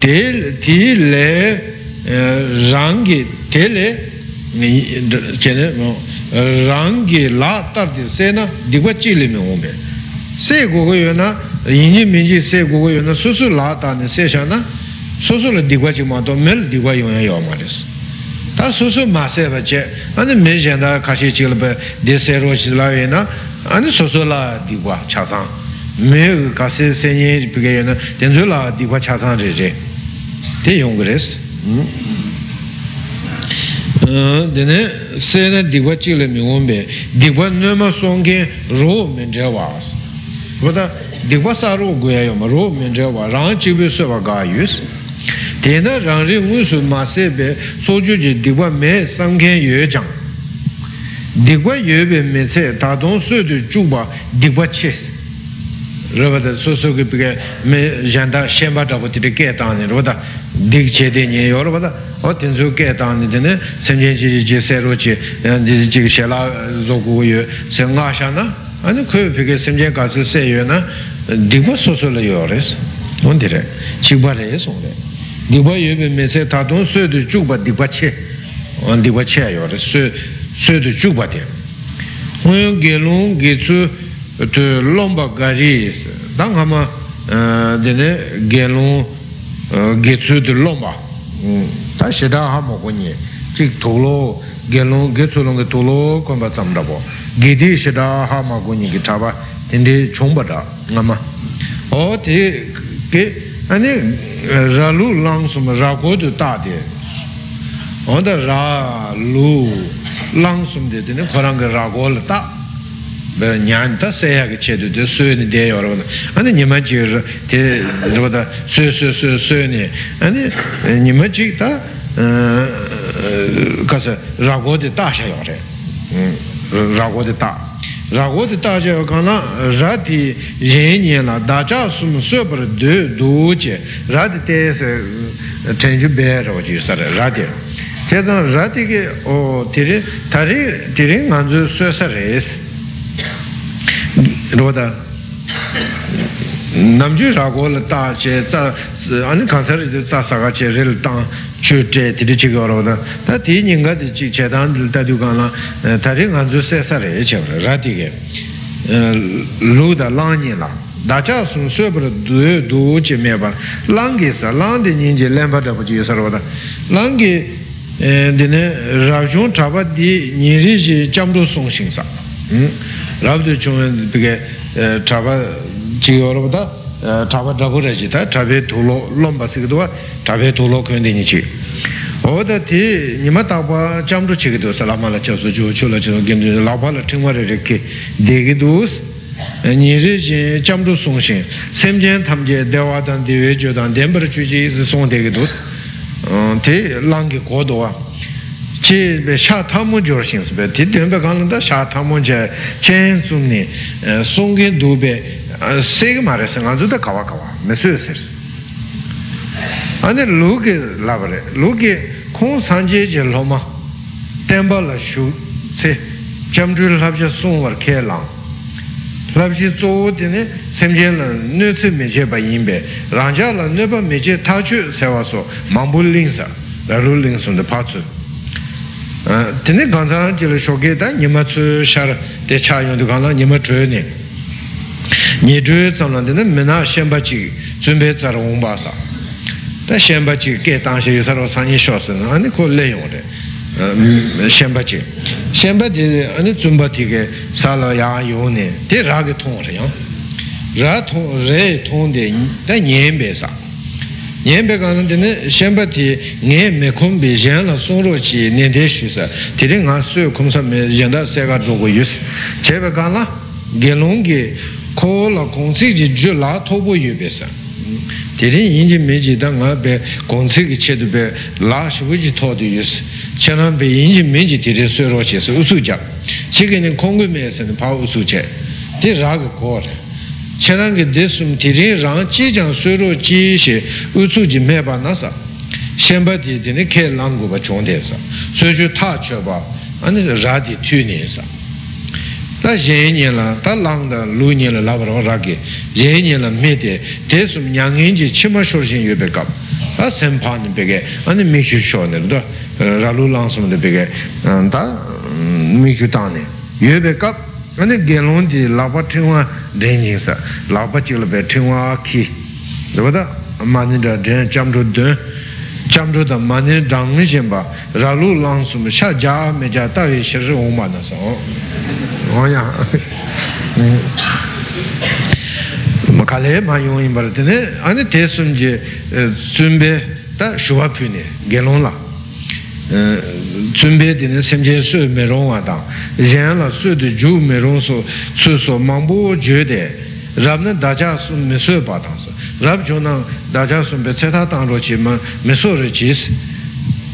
tī lē rāngi tē lē rāngi lā tār tī sē na dīkwa chī lē mē ngō mē sē gu yu na yīñi mīñi sē gu yu na sū sū lā tā ni sē shā na sū sū lā dīkwa chī mā tō mē lā dīkwa yu ya yō mā rē sī tā sū sū mā sē bā chē āni mē shē ndā kā shē chī lā bā dē sē rō shī lā yu na āni sū sū lā dīkwa chā sāng mē kā sē sē nyē pī kē yu na dēn sū lā dīkwa chā sāng rē rē tē yōng gu rē sī dēne sē na dīkwa chī lā mī ngōng bē dīkwa nē mā sōng kē rō mē rē wā sī wā tā dīkwa sā rō gu yā yō mā rō mē rē wā rāng chī bē sō wā gā yu sī tēnā rāng rī ngū sū mā sē bē sō chū jī dīkwa mē sāng kē yō jāng dīkwa yō bē mē sē chē tē nyē yō rāba tā o tē nē sēm chēn chī jī sē rō chī jī kī shē lā zō gu yō sē ngā shā na a nī kō yō pī kē sēm chēn kā sī sē yō na rē sī wōn tī rē chī bā rē sō rē dīkwa yō bē mē sē tā tōng sō tu chūk bā dīkwa chē dīkwa chē yō rē sō tu chūk bā tē wọ́n yō gē lōng gē tsū tu lomba gari dang hama dine gelung getsu tu lomba ta shida hama kunye chik tolo getsu longa tolo kumbha tsamdabo gedi shida hama kunye ki chaba dinde chungpa da ngama o te ke ane ralu lang suma rako tu ta de oda ralu lang sum de dine koranga rako la ta ñāñ tā sēyā kī chē tu tē sū ni dē rō na āni nima chī tē rō tā sū sū sū sū ni āni nima chī tā kāsa rāgō tē tā shā rē rāgō tē tā rāgō tē tā shā yō kā na rā tī yē nye na dā chā sū mu sū par dū dū chē rā tī tē sē chēn chū bē rō chī sā rē rā tē chē tā rā kī o tī rī tā rī tī rī ngā sū rē roda namju rago la ta che za ani kansa ri za sa ga che ril ta chu che ti ri chi go ro da. Ta ti ning ga di chi che dan dil ta du ga la ta ri ngan zu se sa re che ra ti ge. Lu da la ni la. Da cha sun su bra du du che me ba. Lang ge sa lang de nin je len ba da bu ji sa ro da. Lang ge de ne ra jung cha ba di ni ri ji jam du song xing sa rābdhū chūngā pīkē trāpa chīgā wā rāpa tā trāpa dhāgu rā chī tā trāpē tūlō lōmbā sīkā tuwa trāpē tūlō kuyōndī nī chī o tā tī nima tāpa chāmdhū chīgā tuwa sā lāma lā chā sū chū chū lā chū gīm chū lāpa lā tīngwā rā rā kī dēgī tūs nī rī chī chāmdhū sōng shīng sēm jēn tam jē dēwā tān dēwē chū tān dēmbā rā chū chī sōng dēgī tūs tī lāng kī kō tuwa chi be sha tamu jor shing be ti den be da sha tamu je chen zum ni song ge du ma re se zu da ka wa ka wa me su se ane lu ge la lu kong san je je lo la shu se jam ju la je song war ke lang la ji zo de ne sem je la ne se me je ba yin be la ne ba me je ta so mang ling sa la ru ling sun de pa tene gansana jile shoge da nima tsu shar de cha yung du gana nima zhuyo ne nye zhuyo tsamla tene mena shenpa chi zunpe tsar wongpa sa da shenpa chi ke tangshe yu saro sanyi sho se na ane ko le yung de shenpa chi shenpa di ane zunpa ti ke sala ya yung ne de ra ge tong re yang ra tong re tong de da nyen be sa nyembe kāna tene shenpa ti nge me kumbhi yen la song ro chi nende shu sa. Tiri ngā suyo kumsa me yenda sega drogo yus. Chebe kāna gelong ki ko la kongsi ji ju la tobo yu be sa. Tiri yinji me ji da ngā be kongsi ki che du be la shivu ji to du yus. Chena be yinji me ji tiri suyo ro chi sa usu jak chigi ni konggu me sa ni pa usu che. Ti raga ko re charangi desum tirin rang chi jang suru chi shi utsu ji meba nasa shenpa di dine ke langu ba chongde sa. Suju ta che ba ane ra di tu ne sa. Ta yen nye la ta lang da lu nye la labar wa ragi yen nye la me de desum nyangin ji chi ma shur shin yube kap ta senpa ni pege ane mi shu sho ne da ra lu lang sum de pege ta mm, mi shu ta ne yube kap ane gelon di labar tingwa dren jing sa lakpa chikla pe tingwa ki. Zabada mani dra dren chamdru dren chamdru da mani drangi shenpa ralu lang sum sha ja me ja tawe shir oma na sa. Oya makale ma yung imbar tene ane te sum je eh, sumbe ta shuwa pyune gelon la tsumbe tene semje su me rong wa tang yen la su de ju me rong so su so mangbo je de rab na daja sum me su pa tang sa rab jo nang daja sum be ceta tang ro chi ma me so re chi si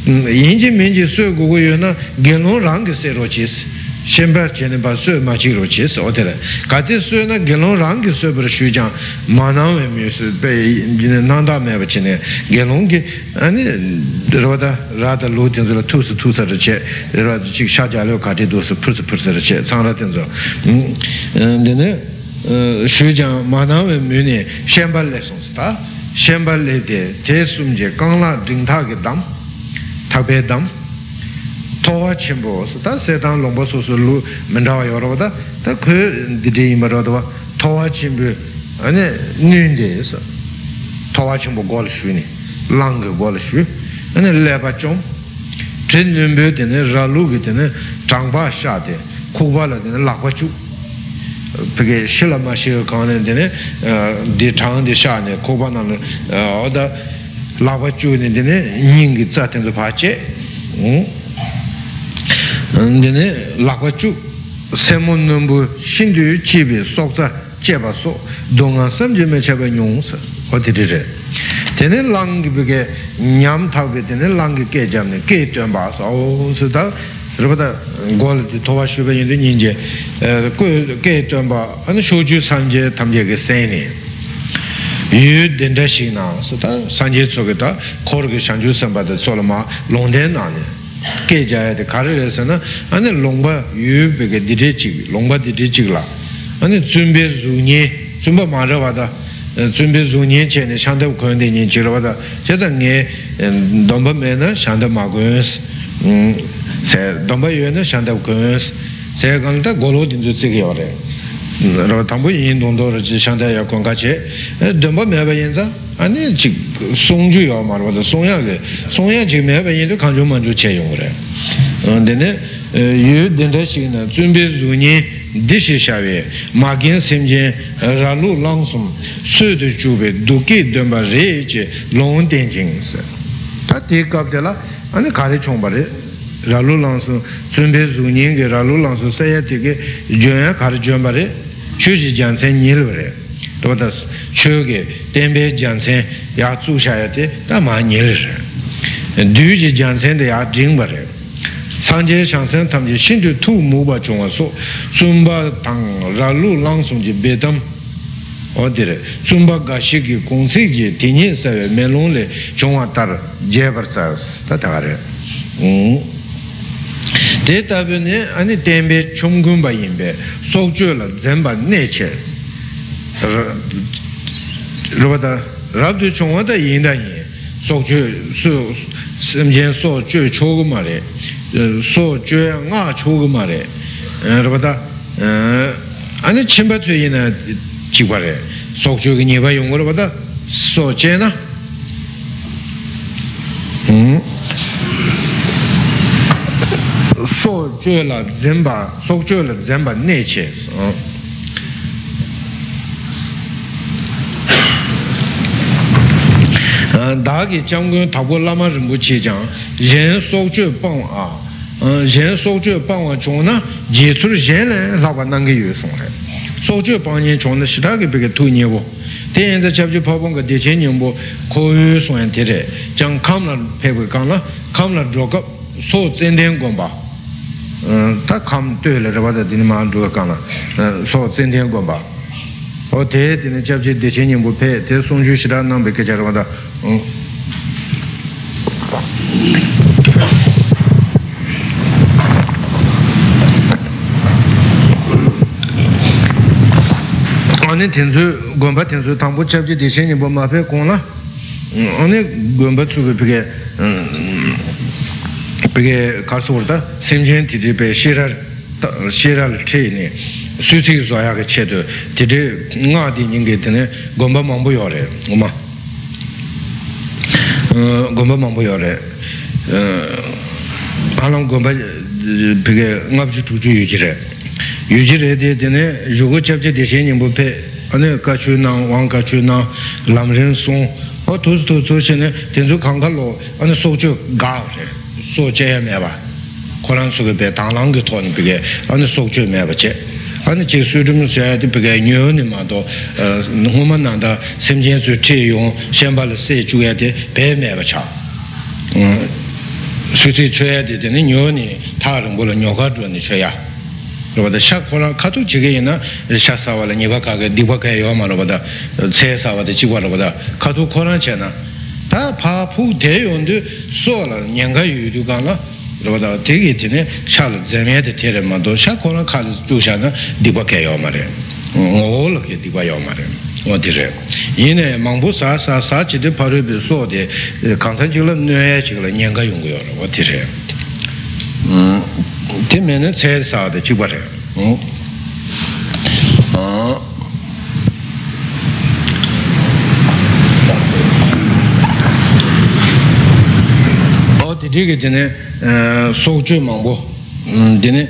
yin ji min ji su gu gu yu na gelong rang ge se ro chi si shenpa chene pa suyo ma chik ro che se o tere kati suyo na gelong rangi suyo para shu jang ma nang we mi su pe nanda me pa chene gelong ki ani rwada rada lo tenzo la tu su tu sa ra che rwada chik sha ja leo kati do su pur su pur sa ra che tsang ra tenzo dine shu jang ma nang mi ne shenpa le song su ta shenpa le de te sum je kang la ding ta ki dam tak pe dam towa chenpo sa ta setang longpa su su lu mendawa yorwa ta ta ku didi ima rwa towa chenpo ane nyunde sa towa chenpo gola shu ni langa gola shu ane lepa chom chen nyunbe dine ralu ki dine changpa sha de kukpa la dine lakpa chu peke shila ma shiga kaane dine di chang di sha ne kukpa na oda lakpa chu dine nyingi tsa tenzo pa che dine lakwa chu semo nambu shindu chibi sokza cheba so donga samje me cheba nyung sa o di dire dine langi bige nyam tawbe dine langi ke jamne ke tuan ba sa o su da rupata gola di towa shubha yindu nyingje ke tuan ba ane shoju sanje tamje ke seni yu denda shik na sa ta sanje tsoke ta kor ke shanju samba da sola ma longden na kē jāyā tē kārī rē sā na ānē lōngbā yu bē kē dīdē chīk lōngbā dīdē chīk lā ānē dzūmbē zūnyē dzūmbā mā rā wā tā dzūmbē zūnyē chē nē shāntā kōyōn tē nyē chī rā wā tā chē na shāntā mā kōyōn sē dōmbā yu na shāntā kōyōn sē kāng tā gōlō tīn dzū tsī kī yā rē rā tāmbū yin dōng dō rā chī shāntā yā kōng kā chē 아니 지 송주요 말보다 송야게 송야 지금 해봐 얘도 강조 먼저 채용을 해. 어 근데 유 된다시나 준비 중에 디시샤베 마긴 셈제 라루 랑숨 수드 주베 두케 덤바레제 롱덴징스 다 대갑들라 아니 가리 총 바레 라루 랑숨 준비 중에 라루 랑숨 사야티게 조야 가리 좀바레 추지 jansen nilvare todas choge tenbe jansen ya tsu shaya te ta ma nyel re du ji jansen de ya ding ba re sanje shangsen tam ji shin tu tu mu ba chung wa so sumba tang ra lu lang sum ji be dam o dire sumba ga shi ki kong si ji ti ni sa we me long le chung wa tar je bar sa ta ta re de tabi ne ani tenbe chung gun ba yin be sok jo la zen ba ne che rūpa tā rāb tu chōngwa tā yin tā yin sōk chū sū sim jian sō chū chō gu ma rē sō chū ngā chō gu ma rē rūpa tā ane chimba tsui yin na jī kwa rē sōk chū ki nipa yung rūpa tā sō chē na sō chū la zenpa sōk chū la zenpa nē chē sō dāgi jānggō tāpo lāma rīmbu chī jāng yēn sōk chū bāng ā yēn sōk chū bāng wā chōng na jī tsū rī yēn lē lāpa nāngi yu sōng rē sōk chū bāng yēn chōng na shirā kī bī kī tū nye bō tē yēn dā chab chū pā bōng kā chē nying bō kō yu sōng yēn tē rē jāng kām lā pē bī kāng lā kām lā rō kāp sō tsēn tēng gōng bā tā kām tē lē rā bā tā tī mā rō kāng lā sō tsēn tēng gōng bā o te tene chabche deche nyingbo pe te songchu shira nambe kachar wada ane tenzu gomba tenzu tangpo chabche deche nyingbo ma pe kong la ane gomba tsugu pige pige karsu warda semchen titi pe shirar shirar che ne susi zoya ka che tu titi nga di nyingi tene gomba mambu yore uma gomba mambu yore alam gomba pige ngabji tuju yujire yujire de tene yugo chabje deshe nyingbu pe ane kachu nang wang kachu nang lam rin song o tu tu tu shi ne tenzu kanka lo ane so chu ga re so che ya me ba koran su ge be dang lang ge to ni bi ge ane so chu me ba che ane che su zhum su ya di bi ge nyo ni ma do hu ma nang da sem jian su che yong shen ba le se chu ya de be me ba cha su si che ya de de ni nyo ni ta ring bo le nyo ga zhu ni che ya rōpa shā kōrā kātū chīgē yinā shā sāvā lā nīpa kāgē dīpa kāyā yō mā rōpa dā tsē sāvā dā chīgwa rōpa dā kātū kōrā chē na. Tā pā pū tē yōndu sō lā nyāngā yu yu kā lā tē kī tī nē shā lā dzēmē tē tē rē mā tō shā kōrā kātū chū shā na dīpa kāyā yō mā rē ngō lā kē dīpa yō mā rē ngō tī rē yinā māngbō sā sā sā chī tē pā rē bē sō tē kāngsā chī lā nyā chī lā nyāngā yōng yō rō tī rē tē mē nē tsē sā dā chī bā rē o tē tē kē tē nē sō chū māngbō tē nē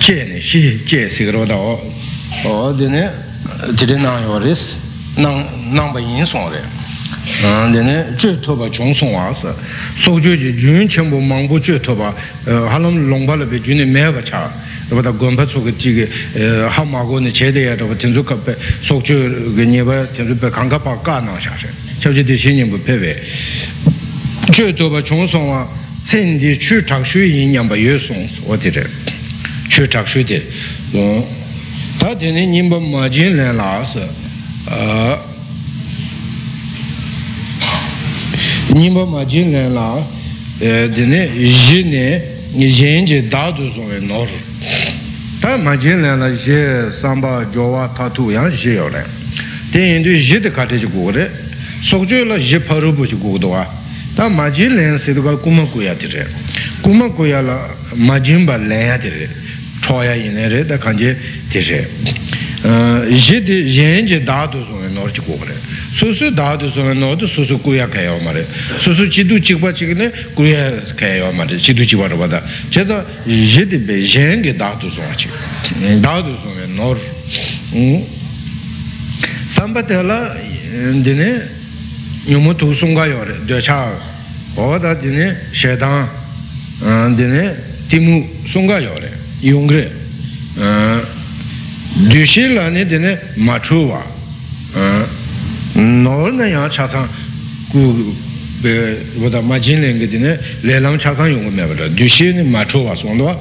chē nē shī chē sī kā rō dā o o tē nē tē tē nāng yō rē sī nāng bā yīn sōng rē dine zhe toba chung song wa se so ju ji jun chen bu mang bu zhe toba ha lam long ba le be jun ne me ba cha ba da gon pa su ge ji ge ha ma go ne che de ya da tin zu ka pe so ju ge ne ba tin zu pe kang ka pa ka na sha she ji zhe toba chung song wa sen di chu chak shu yin yang ba yue song wo de de chu chak shu de ta de ne nin ba ma jin le la se nimba ma jin len la dine ji ne yin je da du song we nor ta ma jin len la je samba jowa tatu yang je yo le ten yin du ji de ka te ji gu re sok jo la je pa ru bu ji gu do wa ta ma jin len se du ka kuma ku ya de re kuma ku ya la ma jin ba len ya de re cho ya yin re da kan je de re ji de yin je da du song we nor ji gu re susu dādu sōna nōdu susu kuyā kaya wā susu chidu chikpa chikne kuyā kaya wā mārē chidu chikpa rā bādā chedā jidi bē yēngi dādu sōna chik dādu sōna nōr sāmba tēlā dine nyumu tu sūngā yō rē owadā dine shēdāng dine timu sūngā yō rē yung rē dūshī lāni dine māchū wā nōr nā yāng chāsāng gu bē wadā mā jīn lēng gā dīne lē lāng chāsāng yōng gā mē bā rā dū shī nī mā chō wā sōng dō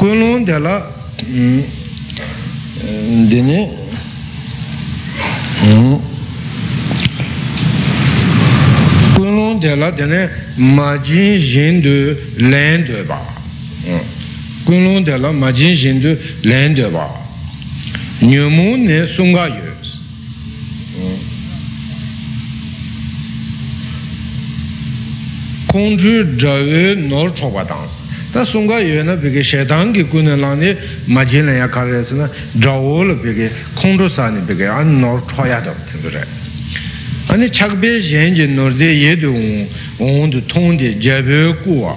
gu lōng dē lā dīne gu dē lā dīne mā jīn jīn dū lēng dō bā gu lōng dē lā mā jīn jīn dū lēng dō bā nyū mū nē sōng gā yō kongzhu zhawe nor chokpa dansi ta sunga yue na peke shetangi kune lani majin la ya karesi na zhawo la peke kongzhu sani peke an nor choya dam tindu re ani chakbe shenji nor de ye du ong du tong de jebe kuwa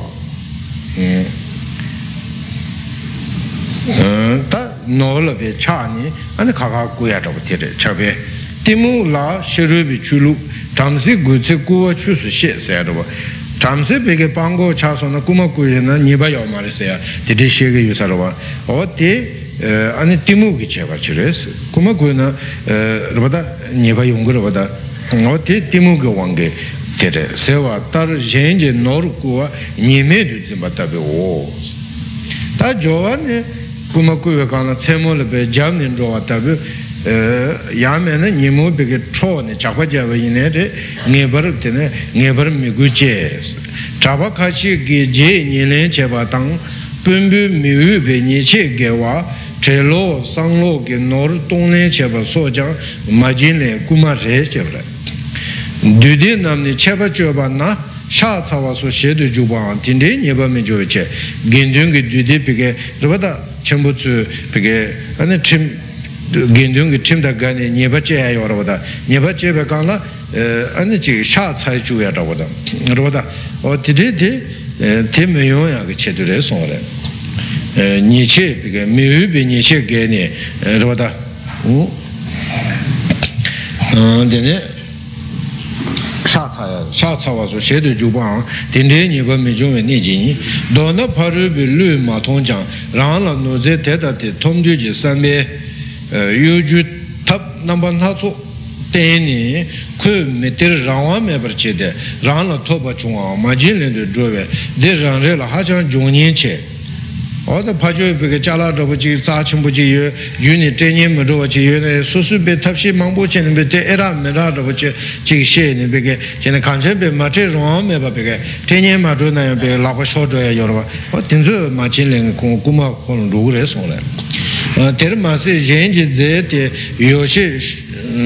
ta nor la pe cha ni ani kaka kuya dam tiri chakbe timu la shirubi chulu tamsi gutsi kuwa chusu she rwa chamse peke pango chaso na kuma kuye na nipa yao ma re se ya tete shege yu sarwa o te ane timu ki cheba chires kuma kuye na rabada nipa yungu rabada o te timu ki wange tere sewa tar shenje nor kuwa nime du zimba tabi o ta jowa ne kuma kuye kana tsemo lepe jam nin jowa tabi yāme na nīmo bīgī chō nī chākpa jāwa yinē rī ngēbar tēne ngēbar mīgū jē chāpa kāchī gī jē nīlēn chē bā tāng pūmbū mīwū bē nī chē gē wā chē lō sāng lō gī nōr tōng lēn chē bā sō jāng mā jīn lēn kūmā rē chē bā dūdī namni chepa choba na shā cawa su shedu jubwa tindē nyeba mi choba che. Gendungi dūdī pike rupata chenpo tsu pike ane chim gendungi chimda gani nyeba che ayo rupata nyeba che pa kaala ane chi shā cai chuya rupata rupata o tindē ti te me yon ya ke che tu re song re. Nye che pike me yu pi nye che gani rupata dine shā shā tsāwā su shē tu jūpāṅ, tīndē nīpa mī chūngwē nī jīñi, dō na pārū bī lū mā tōng chāng, rāng lā nō zē tē tā tē tōm tū jī sān bē, yū jū tab nāmbā nā tsū, tēnī, kū mē tēr rāng wā mē par chē tē, rāng lā tō pa chūngwā, mā jīn lē tu chō wē, dē rāng rē lā hā chāng jōng nian chē, oda pacho peke chala dhaba chi tsa chimbo chi yu yu ni tenye me dhaba chi yu ne su su pe tapshi mangpo chi ne pe te era me ra dhaba chi chi she ne peke chi ne kanche pe ma che rong me pa peke tenye ma dhaba na ya peke lakwa sho dhaba ya yorwa o tenzo ma chi ling kong kuma kong lu re song le. Tere ma se yen ji ze te yo shi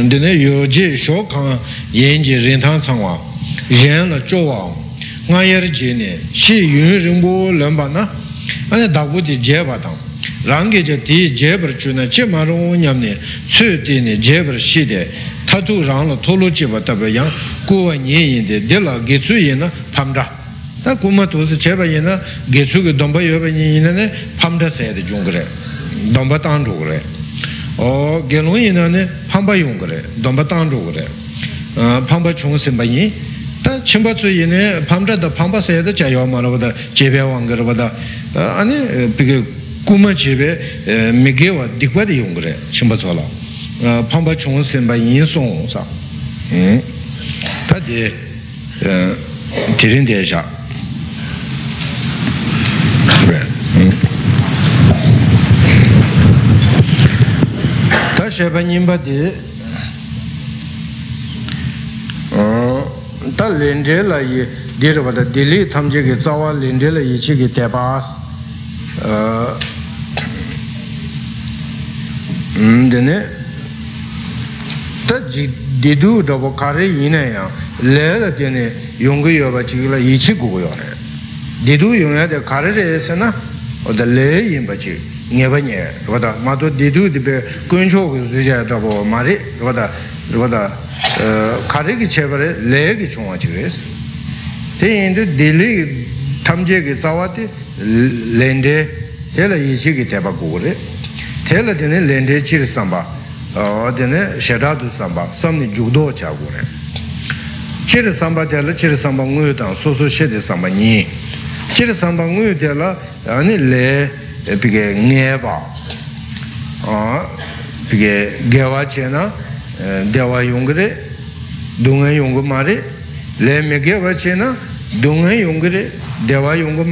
dine yo ji sho kang yen ji rin tang chang wa. Yen la zho wa. Nga yer ji ne shi yun rinpo len na ane dāgu di jeba tāng rāngi ja di jebar chu na che ma rōng ñam ne tsū di ne jebar shi de tatu rāng la tolu jeba taba yang kuwa nye yin de de la ge tsū yin na pam ra tā kuma tu si cheba yin na ge tsū ki domba yoba yin yin ne pam ra saya de jung kare domba tāng ru kare o ge lōng yin na ne pamba yung kare domba tāng ru kare pamba chung simba yin tā chimba tsū yin ne pam ra da pamba saya da cha yo ma ra wada jebe wang kare wada 아니 비게 꾸마 집에 미게와 디과디 용그래 심바초라 팜바 총은 선바 인송사 음 다디 디린데샤 그래 다셔바 님바디 어다 렌데라 이 디르바다 딜리 탐제게 자와 렌데라 이치게 대바스 dine ta ji didu dhaba kare inaya le la dine yungu yoba chigila ichi gugu yore didu yunga de kare re se na oda le yinba chi nyeba nye wada mato didu dibe kuncho gu suja dhaba mari wada wada kare ki chebare le ki chunga chig te yindu dili tamje ki zawati lende tēla yīshī kī tēpa kūgurē tēla tēne lēndē chīr sāmbā tēne shērādū sāmbā samni yugdō chā kūgurē chīr sāmbā tēla chīr sāmbā ngūyū tāng sūsū shēdē sāmbā nī chīr sāmbā ngūyū tēla āni lē pīkē ngē bā pīkē gēwā chē na dēwā yungurē dūngā yungu mārē lē mē gēwā chē na dūngā yungurē dēwā yungu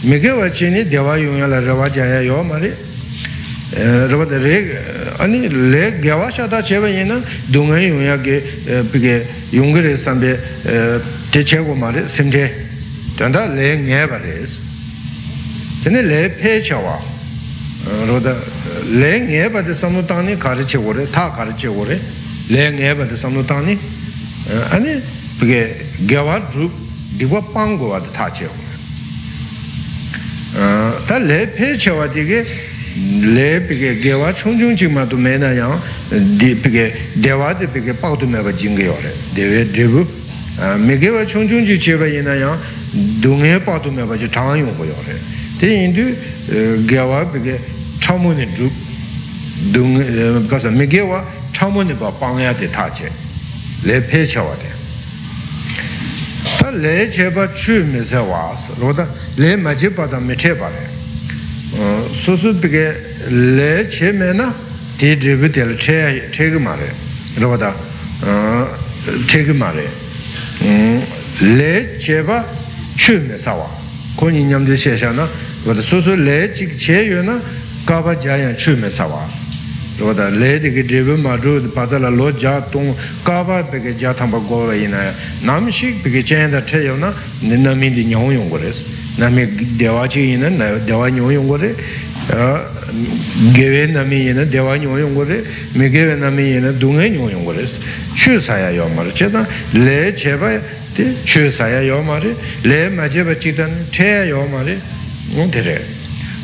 mārē mīkē wācī dewa yuñyā la rāvā jāyā yō mā rī rāvā dā rē anī lē gyāvā shātā chēvā yinā dūngā yuñyā kē pīkē yuṅgā rē sāmbē tē chē gu mā rī simtē tāndā lē ngē bā rē sī tēne lē pē chā wā rāvā dā lē ngē bā dā samnū tāngi kārī chē gu rē tā kārī chē gu rē lē ngē bā dā samnū tāngi anī pīkē gyāvā rūp dīvā pāṅ tā chē tā lē pē chāvā tīkē lē pīkē gēvā chōngchōng chīk mā tu mē na yāng pīkē dēvā tī pīkē pāk tu mē bā jīng yō rē dēvē dēvū mē gēvā chōngchōng chīk chē bā yī na yāng dūngē pāk tu mē bā jī chāng yōng kō yō rē tē yīn tū gēvā pīkē chā mō nī rūp dūngē kāsā mē gēvā chā mō nī bā pāng yā tē tā chē lē pē chāvā tē tā lē chē bā chū mē sē wā sā rō tā lē mā chē bā tā mē chē bā rē susu pike le che me na di dribu tela che che ma re rwa da che ma re le che ba chu me sawa koni nyamde she sha na susu le chik che yo na ka ba chu me sawa na kā bā jā yā chū mē sā wā sā rōda lē tī kī drīvī mā rū pāca lā lō jā tōng kāpā pī kī jā thāmbā gōwa yī na nām shīk pī kī chēn dā chē yaw na nā mī tī nyōng yōng gō rē sī nā mī dēwā chī yī na dēwā nyōng yōng gō rē gewe nami yina dewa nyo yung gore, me gewe nami yina dunga nyo yung gore, chu saya yo mara, che dan le cheba di chu saya yo mara, le ma cheba chikdan che yo mara, ngon tere.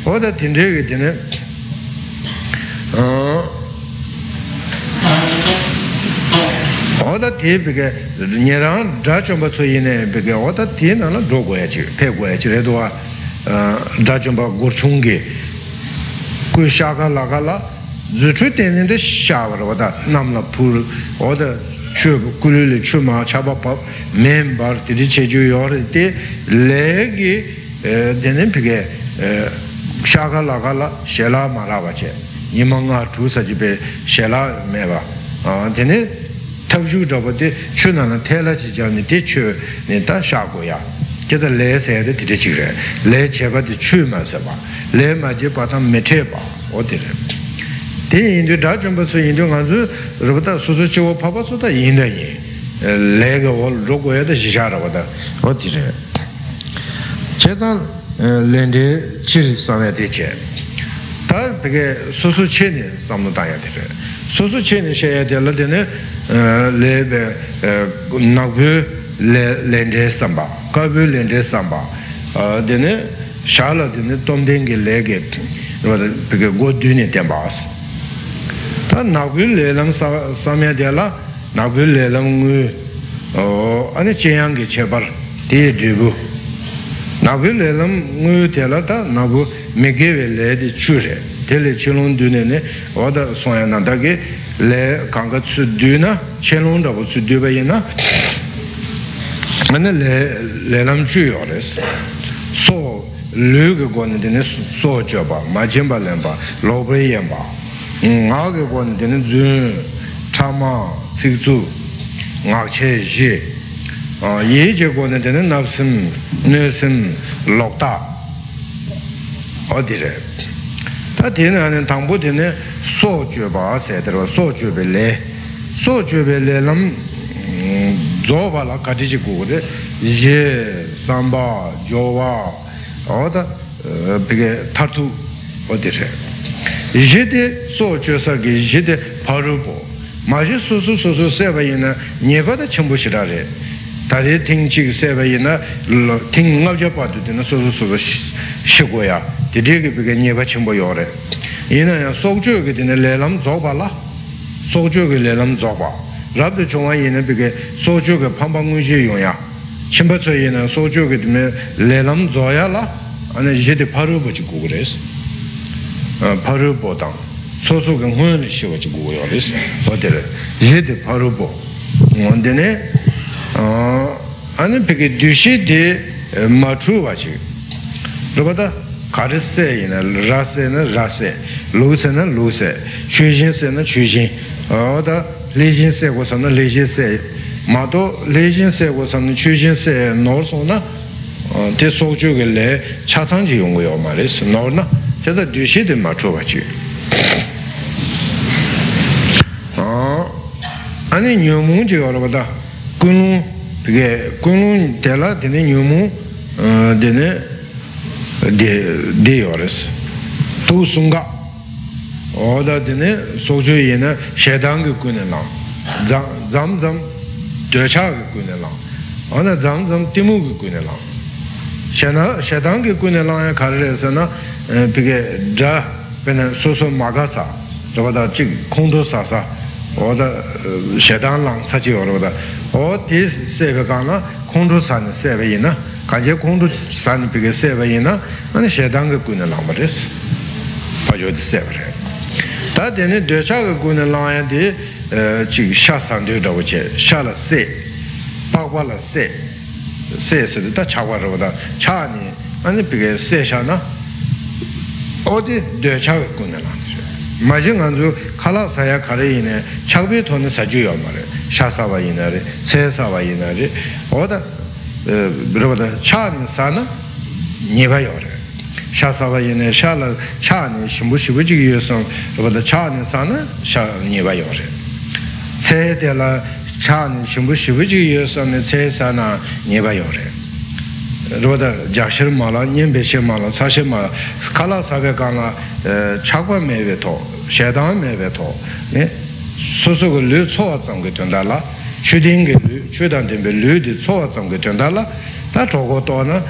Oda tindre ge dine, oda ti peke nyerang dra chomba tsu yine peke oda ti nana dro goya chi, pe goya chi re duwa dra chomba gur chungi. Ku shaka laka la zu chu teni de shawar oda namla pur oda chu kulu li chu ma chaba pap men bar tiri che ju yor ti le gi dene peke shaka laka la shela ma ra wa che nima nga tu sa jibe shela mewa tene tabshu dhaba te chu nana tela chi jani te chu nita shaku ya keda le saya de tiri chik re le cheba de chu ma se ba le ma je patam me che ba o tiri te indu dha chumba su indu nga zu rupata su su chi wo papa su ta inda yi le ga wo rogo ya da shisha raba da o tiri che zang lende chiri samaya de che ta peke su su che ni sam nu da ya di re su su che ni she ya di la di ne le be nakbu lendre samba kabu lendre samba dine shala dine tomdengi lege peke go dune tenpa as ta nakbu lelam samya de la nakbu lelam ngu ane cheyangi chebar diye dribu nakbu lelam de nakbu megewe le di chure tele chilung dune ne oda soya nanda ge le kanga tsu du na chen long rabu tsu du bayi na ane le le lam chu yo res so lu ge guan dine so jo ba ma jen ba len ba lo bai yen ba nga ge guan dine zun cha ma sik zu nga che ji ye je guan dine nab sim ne sim lok da o di re ta dine ane tangpo dine so ju ba se ro so ju be le so ju be le lam zo ba la ka ji gu de je sam ba jo wa o da be ge tar tu o de je so ju sa ge je de pa ru bo ma ji su su su su se ba yin na nye ba da chen bu shi ra re ta re ting chi se ba yin na ting ngab ja pa du de na su su su shi gu ya 디디게 비게 녀바 첨보 요래 이나야 속주게 되네 레람 조발라 속주게 레람 조바 rabdi chungwa yina bige sochu ge pampanggun shi yungya shimbachwa yina sochu ge dime lelam zoya la ane yedi parubo chi gugu res parubo dang sochu ge ngun li shiwa chi gugu yung res wadere yedi parubo ngondene ane bige dushi di matruwa chi rupata kāri sē yinā rā sē na rā sē, lū sē na lū sē, chū jīn sē na chū jīn, oda lē jīn sē gu sā na lē jīn sē, mā tō lē jīn sē gu sā na chū jīn sē nōr sō na, tē sōk chū gī lē chā tāng jī yōng gu yō mā rē sē, nōr na, tē tā dū shī tē mā chō bā chī. Āni nyō mūng jī yō rā bā tā, guñ lūng, guñ lūng tē lā tē nyō mūng, tē nē yores tu sunga. Oda dine soju yena shedan ge kune lang zam zam. Ge kune lang ona zam zam timu lang shena shedan ge kune lang ya kare sa na pige ja pena so so maga sa roda chi kondo sa sa oda shedan lang sa chi roda o ti se ge ga na kondo sa ne se ve yina 간제 공도 산 비게 세바이나 아니 셰당가 꾸나 라마레스 바조드 세브레 다데네 데차가 꾸나 라야데 지 샤산데 더버체 샤라 세 바과라 세 세스도 다 차와로다 차니 아니 비게 세샤나 어디 데차가 꾸나 라마레스 마징 안주 칼라 사야 가레이네 차비 돈을 사주요 말에 샤사와 이나레 세사와 이나레 어다 rāpa chāni sāna nipa yore shā sāpa yene shā la chāni shimbu shibu chigi yosam rāpa chāni sāna shā nipa yore tsē te la chāni shimbu shibu chigi yosam tsē sāna nipa yore rōda jāshir māla, nyēmbē shir māla, sāshir māla, kālā sāvē kāna chākwa mēvē tō, shēdāng mēvē tō, sūsū gu lū tsōwa tsāng gu tuandā la, chudingi chudan tenpe lu di tsowa tsamga tendala ta chogo to na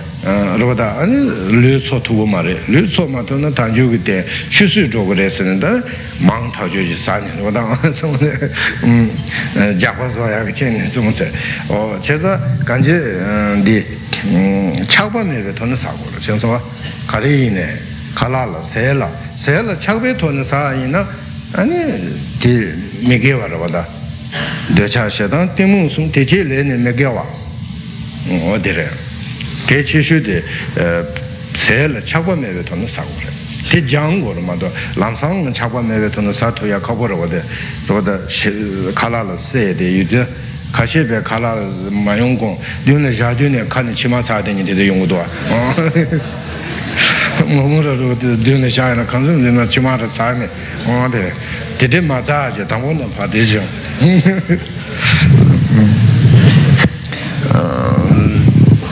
rupata ani lu tso tuwa ma re lu tso ma to na tanju ki ten shusu chogo re sene ta mang ta jo ji sani rupata tsongo ne jakwa suwa ya ki chen tsongo tse o che za kanji di chakpa mebe to na sako re chen suwa kari ne kala la se la se la chakpe to na sa na ani di mege wa rupata dēchā shētāng tīmūng sūm tēchē lēne mē gyāwā o dērē tēchē shū dē sē lē chākwa mē bē tōna sā gu rē tē jāng gu rō mā tō lām sāng chākwa mē bē tōna sā tū yā kā gu rō wā dē rō dā kālā lā sē dē yu dē kāshē bē kālā mā yōng gōng dē nē yā dē nē kā nē chī mā tsā dē nē dē dē yōng gu tō wā mō mō rā rō dē nē shā yā nā kāng sū dē nā chī mā rā tsā nē o dē dē dē mā tsā jē tāng gō nā pā dē jī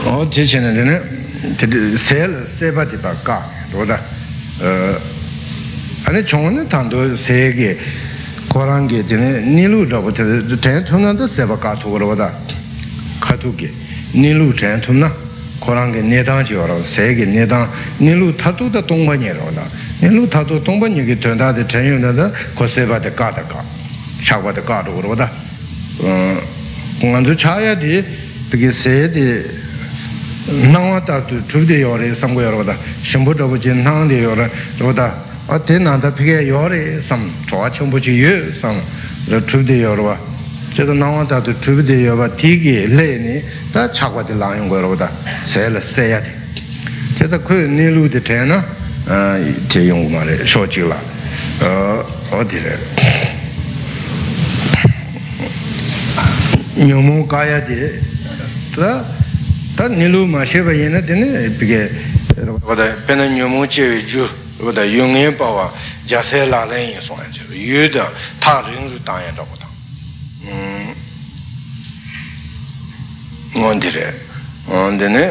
o che ce ne ne sel se ba di ba ka do da ane chong ne tan do se ge korang ge de ni lu da bo te te thon na da se ba ka thu ro ni lu chen thon na korang ge ne dang ni lu tha da tong ni lu tha tu ni ge thon da de chen yu da ko shakwa de ka tu kora wada nganzu chaya di piki se di nangwa tar tu chubde yore samgo yore wada shimbu rabu chi nang de yore wada 아 대난다 피게 요래 삼 좋아 청부지 유 삼. 저trude 요러와 제가 나와다도 trude 요바 디게 레니 다 차과데 라용 거로다 세를 세야 돼 제가 그 니루데 되나 아 대용 말에 쇼지라 어 어디래 nyōmō kāyā tī tā tā nilū mā shēpa yinā tēne pīkē wadā pēnā nyōmō chēwē jū wadā yōngyē pāwā jāsē lā lēn yī sōyā chēwē yū dā tā rīng rū tāyā rā wadā ngōn tī rē ngōn tēne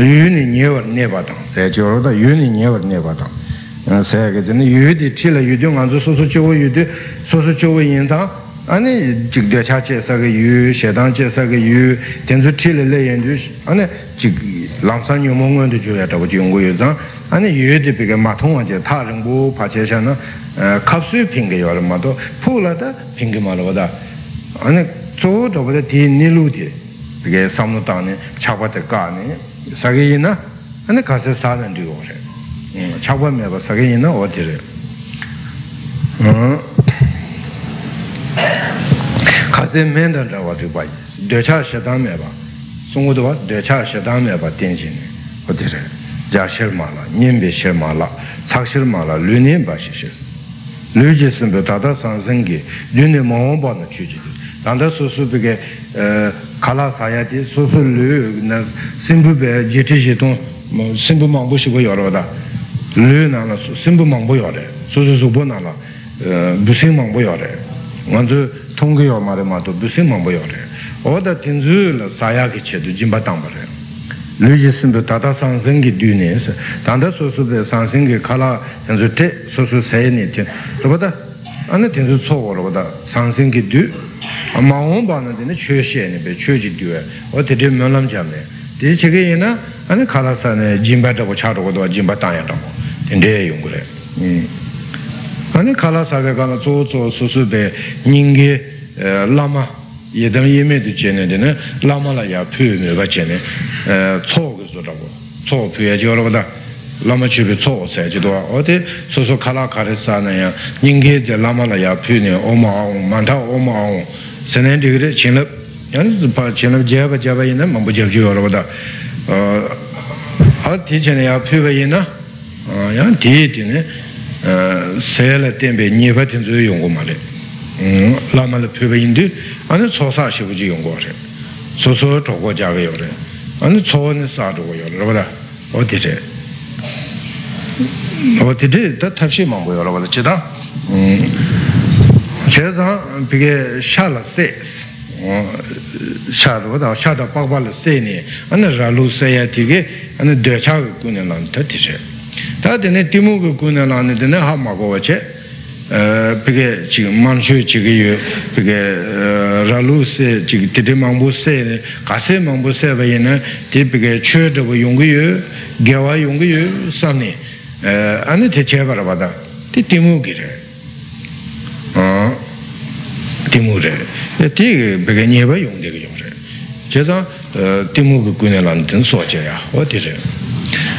yū nī nye war nē bā tāng sē chēwā wadā yū nī nye war nē bā tāng sē kē tēne yū dī tī lā yū dī ngā dzū sō sō chēwā yū dī sō sō chēwā yīn tāng wo yin zang ane jik de cha che sa ke yu she dang che sa ke yu ten su ti le le yin ju ane jik 랑산 요몽은 도 줘야 되고 연구 요자 아니 유에데 비게 마통원제 타릉부 파체샤나 갑수 핑게 요르마도 풀라다 핑게 말로다 아니 조도보다 디 니루디 비게 삼노다네 차바데 까네 사게이나 아니 가서 사는 뒤오래 차바메 봐 사게이나 어디래 어 se men dan ra wa tu ba de cha she dan me ba. Sung do ba de cha she dan me ba ten jin ho de re. Ja she ma la nyen be she ma la sak she ma la lu nyen ba she she lu ji sen be da da san sen gi lu ne ma won ba na chu ji dan da su su be ge e, kala sa ya di su su lu na sim bu be ji ti ji dong sim bu mang bu shi go yo ro da. Lu na na sim bu mang bu yo de su su su bu na la e, bu sim mang bu yo de tō bū sīn māng bū yō rē oda tenzu la saya ki che du jimba tangpa re lu ji simbu tata sangseng ki du ne se tanda su su be sangseng ki kala tenzu te su su se ne ten rupa da ane tenzu tso go rupa da sangseng ki du ma wong pa na tene che she ne be che ji du e o te te myo lam cha me te che ke ye na ane kala sa ne jimba tabo cha rupa do jimba tang ya tabo ten de yung gu re ane kala sa be kala tso tso su su be nyingi lama yedam yeme tu chene dine lama la ya pyo me ba chene tso ge su rabo tso pyo ya ji warabo da lama chubi tso se ji dowa o de so so kala kare sa na ya nyinge de lama la ya pyo ne oma aung manta oma aung senen digre chenlap yani pa chenlap jeba jeba yina mambu jeb ji warabo da a ti chene ya pyo ba yina ya di dine se la tenbe nyeba tenzo yungu ma le lama la pyo ba yindu ane tsosa shibuji yungo re soso chogo jaga yo re ane tso ne sa chogo yo re rabada o di re o di re da tabshi mambu yo rabada chidang che zang pige sha la se shāda wadā shāda pākpa la sēni anā rālu sēyā tīgē anā dēchā gā kūne lāni tā tī shē tā tēne tīmū gā kūne lāni tēne hā mā kōwa chē pīkē chīgā mānshū chīgā yu pīkē rālu sē chīgā tītī māngbū sē kā sē māngbū sē bā yinā tī pīkē chū bā yungu yu gyāwā yungu yu sāni anā tē chē bā rā bā dā tī tīmū gī rē tīmū rē tī bēgā nyēbā yung dēgā yung rē chē tā tīmū kī kūne lāni tīn sō chē yā wā tī rē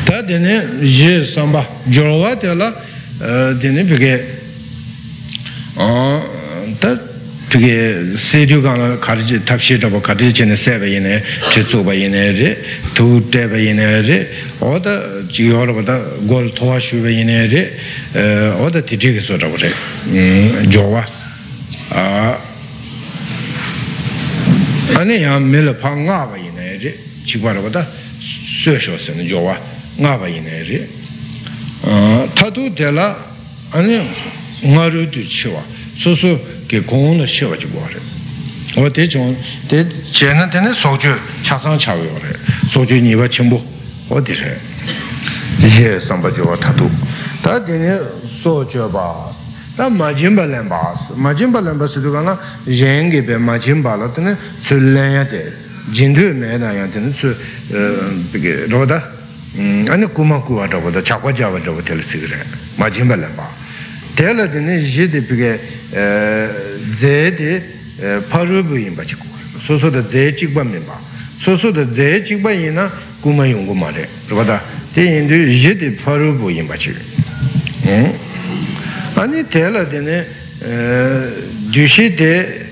tā tēne yē sāmbā jōrwā tē lā tēne bēgā tā bēgā sēdyū kāna kārī tāpshī rāpa kārī chē nē sē bā yinē chē tsū bā yinē rē tū tē bā yinē rē wā tā jī yō rāpa tā gōl tōwā shū bā yinē rē wā tā tī tī kī rāpa rē jōrwā ane ya mele pa nga ba yin re chikwa raba da sue sho se ne jo wa nga ba yin re tatu de la ane nga ru du chi wa su su ke gong na shi wa chi wa re o de chong de che na de ne so ju cha sang cha yo re so ju ni ba chim bu o de re ye sam ba jo wa tatu ta de ne so ju ba tā mājīmbā lēmbā āsī, mājīmbā lēmbā sī tu kāna yēngi bē mājīmbā lā tēne tsū lēnyā tē, jindū mē nā yā tēne tsū 아니 kuma kuwa chabu da chakwa jawa chabu tel sikre ma jimba lemba tela dine jidi pige ze di parubu yinba chikuwa soso da ze chikba minba soso da ze chikba yina kuma yungu ma re rupata te yindu jidi parubu yinba chikwa 아니 tela dine dushi de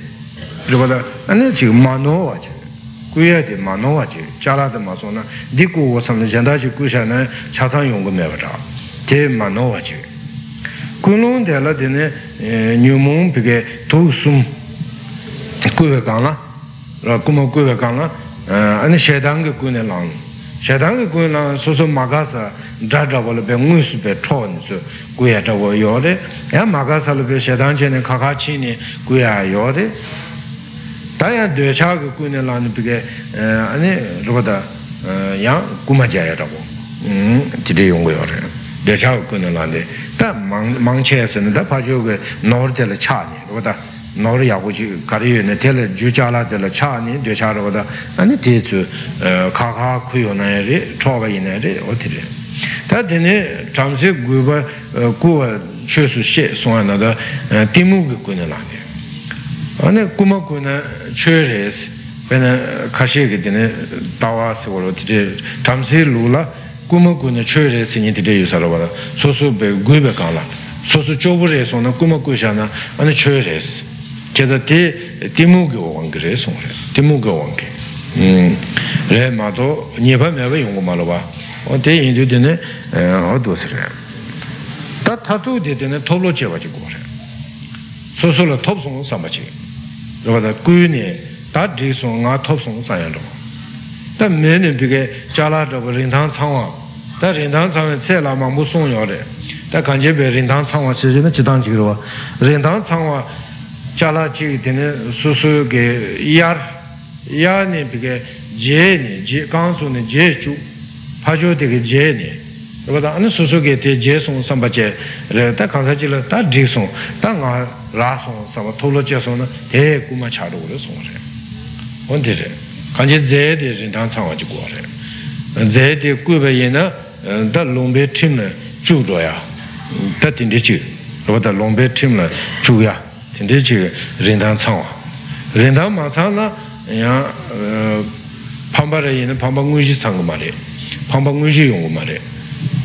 rupata ane chik mano wache dā, tē yīndū yī tē pārū bū yīmbā chī kī. 아니 tēla tēne dūshī tē rīpa āni chī mānō wā chī kūyā tē mānō wā chī chālā tē mā sō na dī kū wā sāma jandā chī kūshā na chāsāng yōngu mē bā chā tē mānō wā chī kūnlōng tēla tēne nyū mōng pī kē tū sūm kūyā kāngā rā kūmā kūyā kāngā āni shēdāng kē kūyā lāng shēdāng kē kūyā lāng sō sō mā kā sā dhā 다야 되차가 꾸는 라는 비게 아니 로보다? 야 꾸마자야라고. 음 지대 용거여래 되차가 꾸는 라는데. 다 망망체에서는 다 파주고 노르텔 차니. 로보다? 노르 야고지 가리에네 텔 주자라텔 차니. 되차로보다. 아니 대주 가가 쿠요나리 초바이나리 어디래 다 되네. 잠시 구바 구와 최수 시 송하나다 티무그 꾸는 라니 아니 꾸마꾸나 최레스 베나 카시게 되네 다와스 걸어 되게 담세 루라 꾸마꾸나 최레스 니 되게 유사로 봐라 소소 베 구베 가라 소소 쪼브레서나 꾸마꾸샤나 아니 최레스 제다티 디무게 온 그래서 그래 디무게 온게 음 레마도 니바 메바 용고 말어 봐 어때 인도 되네 어도스래 다 타도 되네 톨로 제바지 고래 소소라 톱송 삼바지 rōpa kuyu nē tā dhī sōng ngā tōp sōng sāyā rōpa tā mē nē pī kē chālā rōpa rīntāng tsāngwā tā rīntāng tsāngwā tsē lā māngbō sōng yō rē tā kāñcē pē rīntāng tsāngwā chē chē nē jitāng chī rōpa rīntāng tsāngwā chālā chī tēne sū sū kē yār yār nē pī kē jē nē kāng sō nē jē chū pā chō tē kē jē nē rupata ane susu ge te je sung samba che re ta kansa che le ta drik sung ta nga ra sung samba tolo che sung na te kuma cha ru re sung re on te re kanche ze de rin tang tsang wachi kuwa re ze de kuwa ye na ta lombe trim na chu ro ya ta tinte chi rupata lombe trim na chu ya tinte chi rin tang tsang rin tang ma tsang na ya pamba re ye na pamba ngun shi tsang ma re pamba ngun shi yung ma re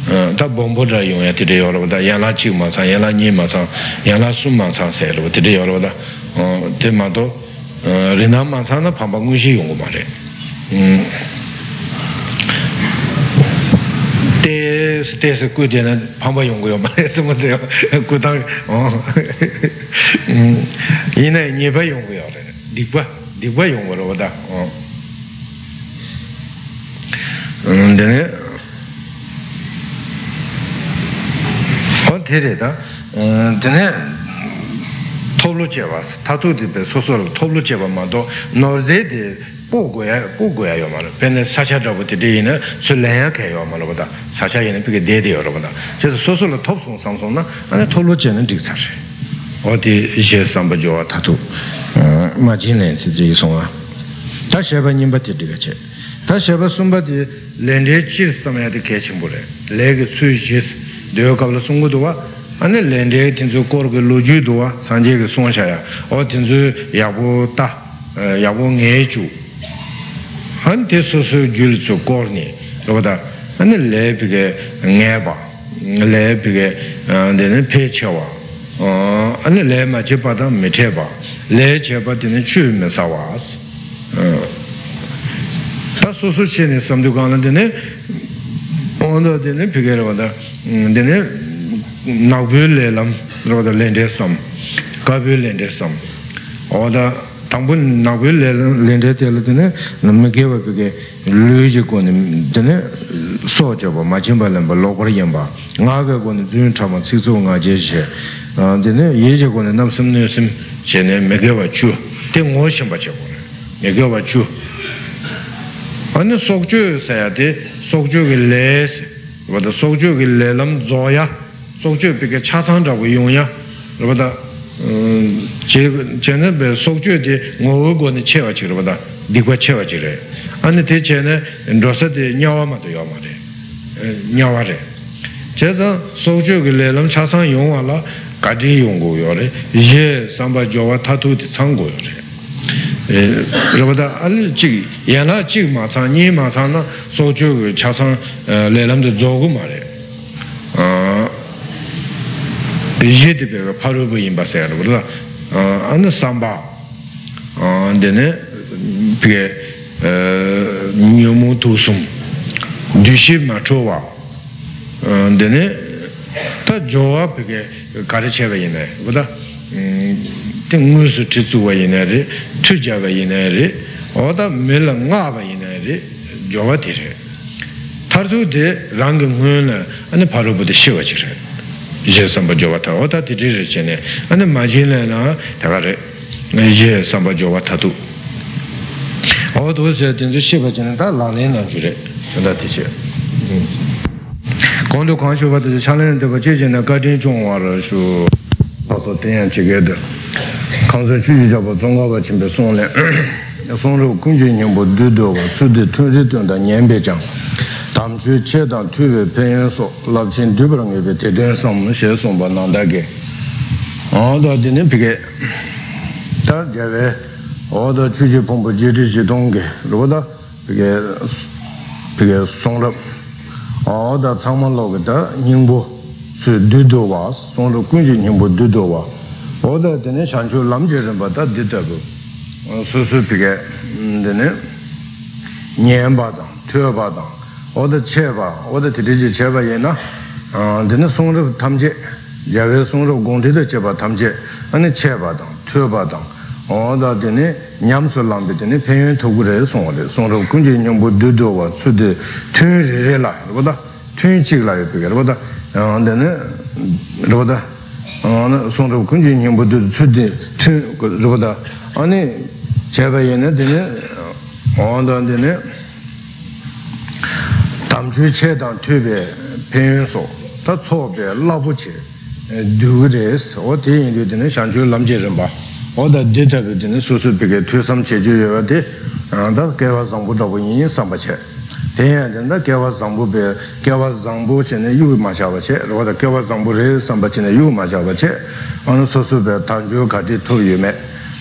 tā bōṅbō rā yōng yā tīrē yō rā bā yā lā chīk mā sāng, yā lā nī mā sāng, yā lā sū mā sāng sē rā bā tīrē yō bā tē mā tō rī mā sāng nā pāṅpa ngūshī yōngu mā rē tē tē sē kū tē nā pāṅpa yōngu yō mā rē sē mō sē kū tāng yī nā yī bā yōngu yō rē dīk bā dīk bā bā tā tere da dine toblo cheba tatu dibe sosol toblo cheba mando norze di po goya po goya yo malo pene sacha drabu di ina su lenya ke yo malo boda sacha ina pike de de yo boda chesa sosol tobsung samsung na ane toblo chena dik tsar odi je samba jowa tatu ma jine si digi songa ta sheba nyingba di diga che ta sheba sumba di lenre chir samaya di kechin bure lege tsui jis deyo kabla sungu duwa ane lende tenzu kor ke loju duwa sanje ke sung shaya o tenzu yabu ta yabu nge chu ane te su su jul tsu kor ni ane le pige nge le pige dene pe che ane le ma che pa me che le che dene chu me sa wa ta su su che ne dene ondo dine pige rwada dine nagbu le lam rwada lende sam gabu lende sam. Oda tangbu nagbu le lende tela dine namme gewa pige luji kone dine so jaba majimba lemba lobar yemba nga ga kone dune tama cikzu nga je she dine yeje kone nam sim ne sim che ne megewa chu te ngo shimba che kone megewa chu. Ane sokchu saya de kī lē sē, wada sōk chū kī lē lam zō yā, sokcho peke chasang chabu yongya rupata chene pe sokcho di ngogo go ni chewa chik rupata dikwa chewa chik re. Ane te chene rosa di nyawa ma to yaw ma re nyawa re che zang sokcho ki le lam chasang yongwa la kati yonggo yo re. Ye samba jowa tatu di tsanggo yo rāpa 알리 chīk yānā chīk mā tsāng, nī mā tsāng na sō chū chā tsāng lē lam tā dzō gu mā rē yé tī pē kā pā rū bū yīm bā sē rā rā ānā sāmbā dēne pē nyō mū tū sūm dūshī mā chō wā dēne tā jō wā pē kā rī chē bā yīm rā tartu de rangi nguyana ane parubu de shiwa chiray ye samba jowa ta oda di ri che ne ane ma jin le na taga re ye samba jowa ta tu o do se din zu shiba che ne ta la ne na ju re da di che. Gong du kwang shu ba de cha len de ba je je na ga jin zhong wa le shu pa so ten yan che ge de. kang se chu yi ja ba zong ga ba chin be song le song ru gong jin yin bo du do ba su de tun ri dun da nian be jang kānsā chūyī chāpa tsōngā wā chīmbē sōnglē sōng rō kūñchī nyingbo dūdō wā tsūdī tūñchī tūñdā nyēmbē chāng tam chū chē tāng tūwē pēyēn sō lāb chīn dūpa rāng yōbē tē tēn sāng mū shē sōng bā nāndā kē ā dā dīne pī kē tā kē wē ā dā chūchī pōmbō jī rī chī tōng kē rō dā pī kē pī kē sōng rāb ā dā tsāng mā lō kē tā nyingbo sū dūdō wā sōng rō kūñchī nyingbo dūdō wā oda dine shanchu lamche rinpa ta ditabu susu pike dine nyenpa dang, tuyopa dang oda cheba, oda tiriji cheba ye na dine sungrib tamche yawe sungrib gongti do cheba tamche ane cheba dang, tuyopa dang oda dine nyamsu lambi dine penyon togu re sungri sungrib kunji nyambu dudu wa sudi tun re re la, tun chik la yo pike dine sōng kunji nyingbo tu tsuddi tun rupata ane cheba yene dine odan dine tamchu che dan tube penyun so ta tsobe labu che dugu res o te yindu dine shanchu lamche rinpa o da de tabi dine susu peke tu sam che ju yuwa de da kewa zangbu tabu yin samba che tenya tenda kiawa zambu pe, kiawa zambu chene yu ma shaba che, rwada kiawa zambu re samba chene yu ma shaba che, anu susu pe tanju kati tu yu me,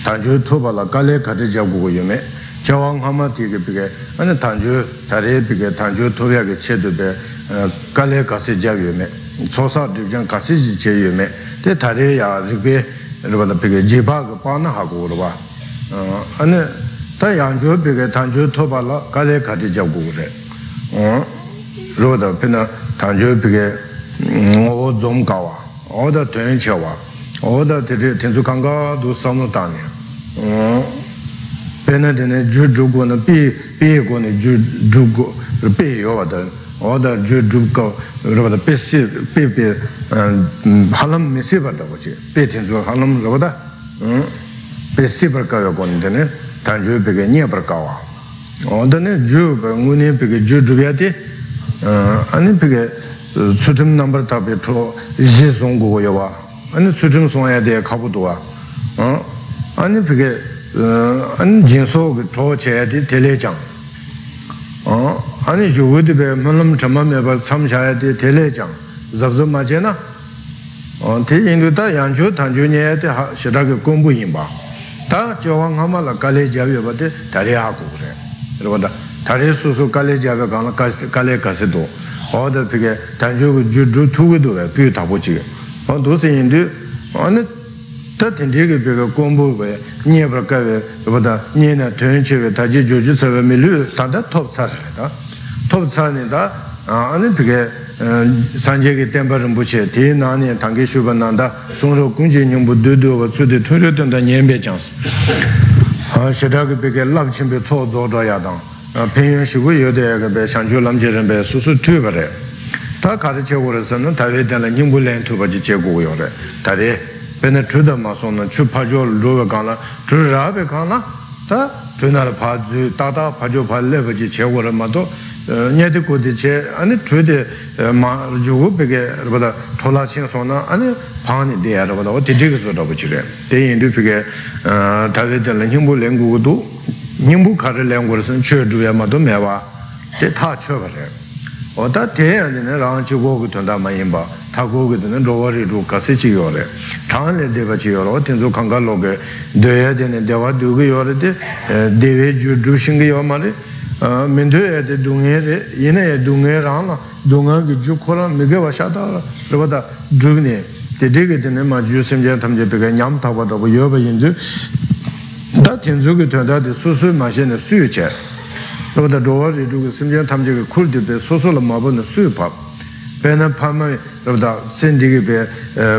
tanju tu pala kale kati jabu yu me, kiawa ngama tiki pike, anu tanju tari pike, tanju tu ya ke che tu pe, eh, kale kasi jabu yu me, chosa dibjan kasi ji che yu me, te tari ya rikpe, rwada pike jiba ka pa na haku rwa, eh, anu ta yangju piga tanju toba la kale kasi jab gu re rwa pina tanju piga o zom kawa oda tuen che wa oda tenzu kanga du samnu tanya pēnā tēnē jū jū gu nā pē pē gu nā jū jū gu pē yō tā wā tā jū gu rā wā tā pē sī pē pē hālam mē sī bā tā wā chī pē tēn sū hālam wā tā pe sipar kawa koni tan juu peke nye par kawa oda ne juu pa ngu ne peke juu dhubya te ane peke sutim nambar tabi cho zi song gugu yawa ane sutim song ya de kabu duwa ane peke ane jinso cho che ya de tele chang ane juu wudi pe manlam chamba me par sam sha ya de tele chang zab zab ma che na te indu ta yang juu tan juu nye ya de shirage kumbu yinba tā chōwa ngāma la kāle jāwe bātē tārē ākū rē rō bātā tārē sūsū kāle jāwe kāna kāle kāsē tō hō tā pīkē tāñchō kū jū jū tū kī tō bē pīyū tāpō chī kē hō tō sē yin tū hō nē tā tīndē kī pīkē kōmbō bē nye prā kā bē rō bātā nye nā tuyān chī bē tā jī jū jū tsā bē mī lū tā tā tōp tsā rē tā tōp tsā nē tā hō nē pīkē 산제게 템바름 부체 대나니 당게 슈바난다 송로 군제 님부 드드와 추데 토르던다 냠베 장스. 아 셔다게 베게 랍침베 초조도야당. pen shivu yoda yaga be shangchu lamche rinpe susu tuiba re ta kari che go re san tawe tenla nyingbu len tuiba chi che go yo re tari pena chuda ma son na chu pa jo ruwa kaanla chu ra be kaanla ta chu nara pa zu tata pa jo pa le pa chi che go re ma to nyati kodi che, ane chode ma rujugu peke rupata thola ching sona, ane paani deya rupata, o titi kiso rabu chire. Te yindu peke tawe tena nyingbu lengu kudu, nyingbu kari lengu rasan chwe dhruya mato mewa, te ta chwe pare. Oda te yane ne rang chi gogu tanda ma yinba, ta gogu tanda rowa ri dhru kasi chi yore, chang le deba chi yore, o tenzo kanka loge, deya dene dewa dhugu yore, de, dewe ju dhru shingi yore mendo ya de dunghe re yena ya dunghe rang la dungha ki ju khora mige wa sha ta la raba da dhug ne. Te de ge tene ma ju sim jan tam je pe ga nyam ta wa da yo ba yin du. Da ten zu ge ten da de su su ma she ne su yu che. Raba da rowa ri ju ge sim jan tam je ge khur de pe su su la ma bo ne su yu pa. Pe na pa ma raba da sen di ge pe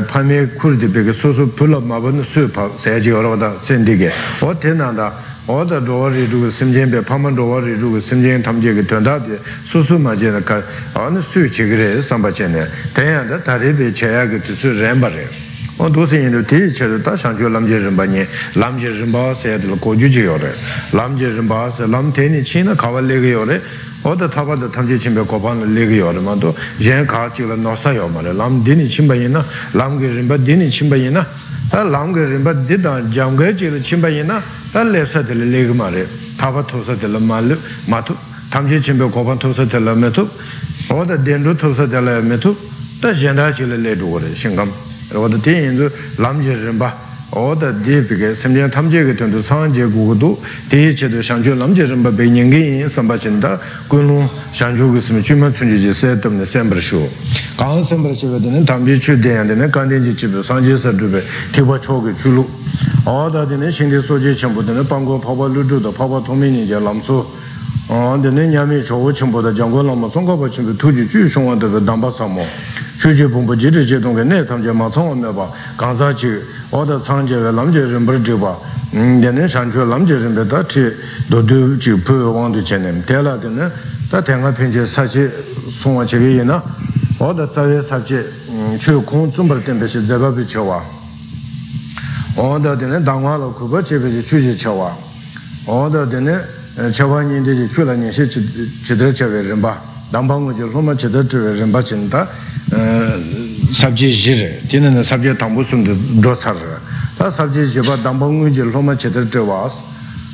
pa me khur de pe ge su su pu la ma bo ne su yu pa. Ya ji raba da sen di ge. O ten na da oda dhruwa ri dhruwa simjen pe paman dhruwa ri dhruwa simjen tamje ki tuanda de susu ma je na ka ane su chigire samba che ne. Tenya da taribe chaya ki tu su renpa re. O dosi yendo ti che do ta shangchio lamje rinpa nye. Lamje rinpa se yadla koju je yo re. Lamje rinpa se lam teni chi na kawa le yo re. Oda taba da tamje chimbe kopa na le yo re ma to jen ka chigla nosa yo ma re. Lam dini chimba yina lam ge rinpa dini chimba yina tā lāṅgā rīmbā dīdā jāṅgā jīla chīmbā yinā tā lēpsā tīla lēgā mā rē tāpa tūsā tīla mā lē mā tū tāṁ chī chīmbā kōpaṅ tūsā tīla mē tū oda dendru tūsā tīla mē tū tā yendā chīla lē rūgā rē shīngam oda tī yinzu lāṅgā rīmbā oda dipike simjian tamje ge tundu sanje gugudu dehi chedo shangchu lamje rinpa be nyingi yin samba chinda kunlu shangchu gu simi chuma tsunji je se tamne sembar shu. Kaan sembar chiga dine tamje chu deyan dine kandin je chibi sanje sar dhube tiba choge chulu. Oda dine shingi soje chenpo dine pango paba ludu da paba tomi lamso dēne ñāmi chōgō chīmbō dā jānggō lāma sōnggā bā chīmbō tūjī chū shōngwa dā bā dāmbā sāmo chūjī pōngbō jirī jī tōnggā nē tam jā mā tsōngwa mē bā gāngsā chī wā dā tsāng jā wē lām jā rīmbar jī bā dēne shāng chū lām jā rīmbar dā chī dō dū chī pū wāng dū chē nēm tē lā dēne dā tēngā pēn chē sā chī sōngwa chī kī yī na wā dā tsā wē sā chī chū kōng tsūmbar tēn bē chī dzē bā bī chē wā wā dā dēne dāngwā lā kūpa chē bē chī chū chī chē wā wā dā dēne chawa nyingde je chula nyingshi chidra chewe rinpa. Dhampangu je loma chidra chewe rinpa chinta eh, sabji jire tena na sabji tangpo sumde dosar ta sabji jiba dhampangu je loma chidra chewa as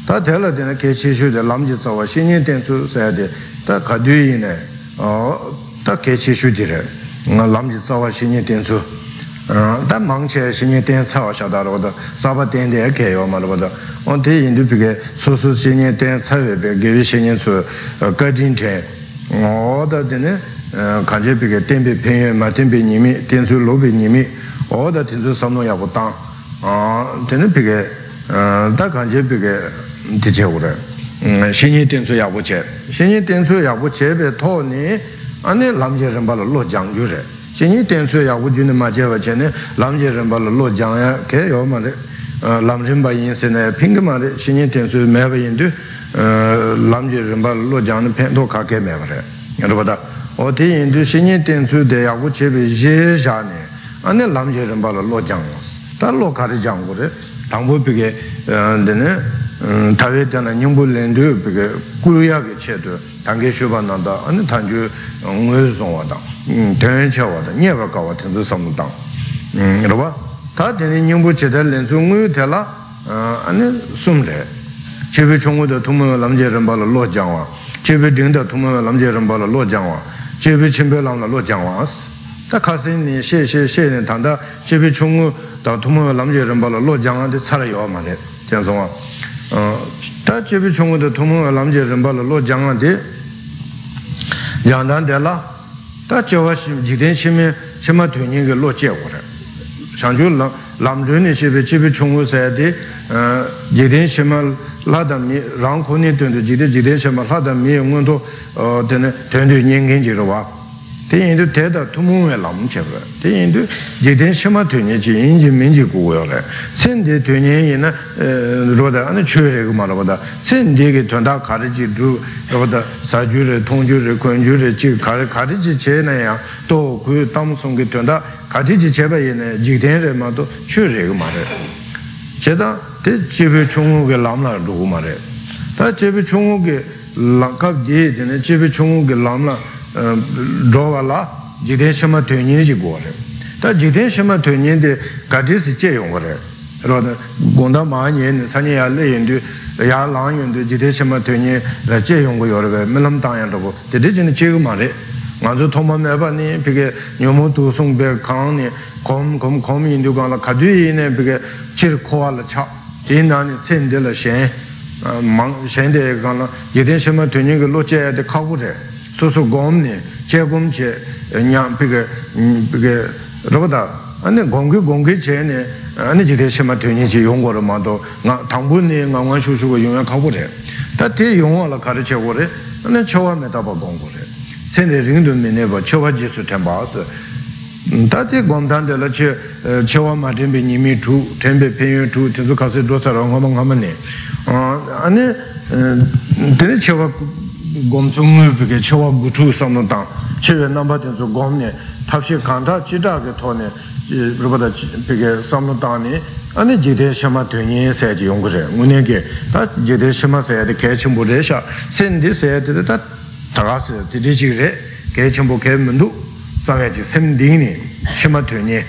ta tela tena kechi shu de lamji tsawa shinyin tensu saya de ta kadyu yine oh, ta kechi shu dire lamji tsawa shinyin tensu 다 망체 신이 된 사와 샤다로도 사바 된데 개요 말로도. 온데 인도피게 소소 신이 된 사회베 개위 신이 수 거진체 어다 되네 간제비게 땡베 팽에 마땡베 님이 땡수 로베 님이 어다 땡수 삼노야고 땅.아 되네 비게 다 간제비게 디제오래. 신이 땡수 야고체. 신이 땡수 야고체베 토니 아니 람제는 발로 장주제 chenyi tenso ya wu juni ma chewa chene lamje rinpa lo jangya ke yo ma re lam rinpa yin se ne pingi ma re chenyi tenso mewa yin tu eh, lamje rinpa lo jangya pento ka ke mewa re. Rupata o ti yin tu chenyi tenso de ya wu chebe ye sha ne ane lamje rinpa lo jangya ta lo ka re janggo re tangpo pige eh, dine eh, tawe tena nyingpo len tu pige kuya ke che tu tangi shubha nanda ane tangju ngwe zongwa tang ten che wata, nye pa kawa tenzu samu tang rwa, ta teni nyingpo che ten lensu nguyu te la ane sum re chepe chungu de tumu lamje rinpa la lo jangwa chepe ding de tumu lamje rinpa la lo jangwa chepe chenpe lam la lo jangwa as ta kasi ni she she she ni tanda chepe chungu da tumu lamje rinpa la lo jangwa de tsara yawa ma re ten songwa ta chepe chungu de tumu lamje rinpa la lo jangwa de yangdan de la tā chāvā jikdēn shīmē shīmā tuyñi kī lō chē gu rē shāngchū lām tuyñi shībē chībē chūngu sāyā tī jikdēn shīmā lādā mī rāng kūni tuyñi jikdēn shīmā lādā mī ngūntu tuyñi tuyñi nyingiñ jī rā wā tē yīndu tētā tūmū wē lāṃ chepa tē yīndu jikdēn shima tuññe chi yīnji mīnji gugu yō rē sen tē tuññe yīna rōdā anā chū rē gu mā rā bādā sen tē kī tuñdā kārī chī rū rā bādā sā chū rē, tōng chū rē, kuñ chū rē chī kārī kārī chī chē na yā tō kū tam sōng kī tuñdā kārī chī chē bā yīna jikdēn rē mā tō chū rē gu mā rē chē tā tē chibī chūngu kī lāṃ lā rū gu mā rē tā chibī chūngu kī lā kāp dē tē chibī chūngu kī lāṃ lā dhruva la jikden shima tuyanyin ji go re ta jikden shima tuyanyin de gadi si che yong re gonda maa nyen sanyi ya le yin ya lang yin du shima tuyanyin la che yong go yo re milam tang yan rabo dede jini che go re nga zu thoma meba ni pige nyomu tu sung be kang ni kom kom kom yin du gang la kadu yin ne pige chir kowa la cha yin na ni sen de la shen shen de gang la jikden shima tuyanyin ge lo che ya de kagu re 소소 곰네 제곰제 제 비게 비게 그게 로보다 아니 공기 공기 제네 아니 지대 심마 되니지 용거로 마도 나 당분이 강원 쇼쇼고 용야 가보래 다대 용어를 가르쳐 보래 아니 저와메다 봐 공부래 센데 링도 메네버 저와 지수 템바스 다대 곰단데라 제 저와 마딘베 님이 두 템베 페유 두 계속 가서 조사랑 하면 하면네 어 아니 되게 저와 gomtsungwe peke chewa guchu samno tang chewe namba tenzo gomne tabshi kanta chida ke tohne rupata peke samno tang ni ane jide shema tuñi sayaji yungu ngune ke ta jide shema sayade kaya chenpo re sha sen di sayade ta taga se tiri chik re kaya chenpo kaya mundu samyaji sem dingni shema tuñi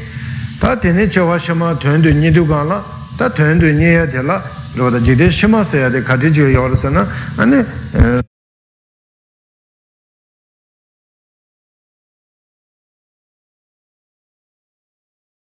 ta teni chewa shema tuñi nidu gana ta tuñi niya tela rupata jide shema sayade kati chiyo yorisa na ane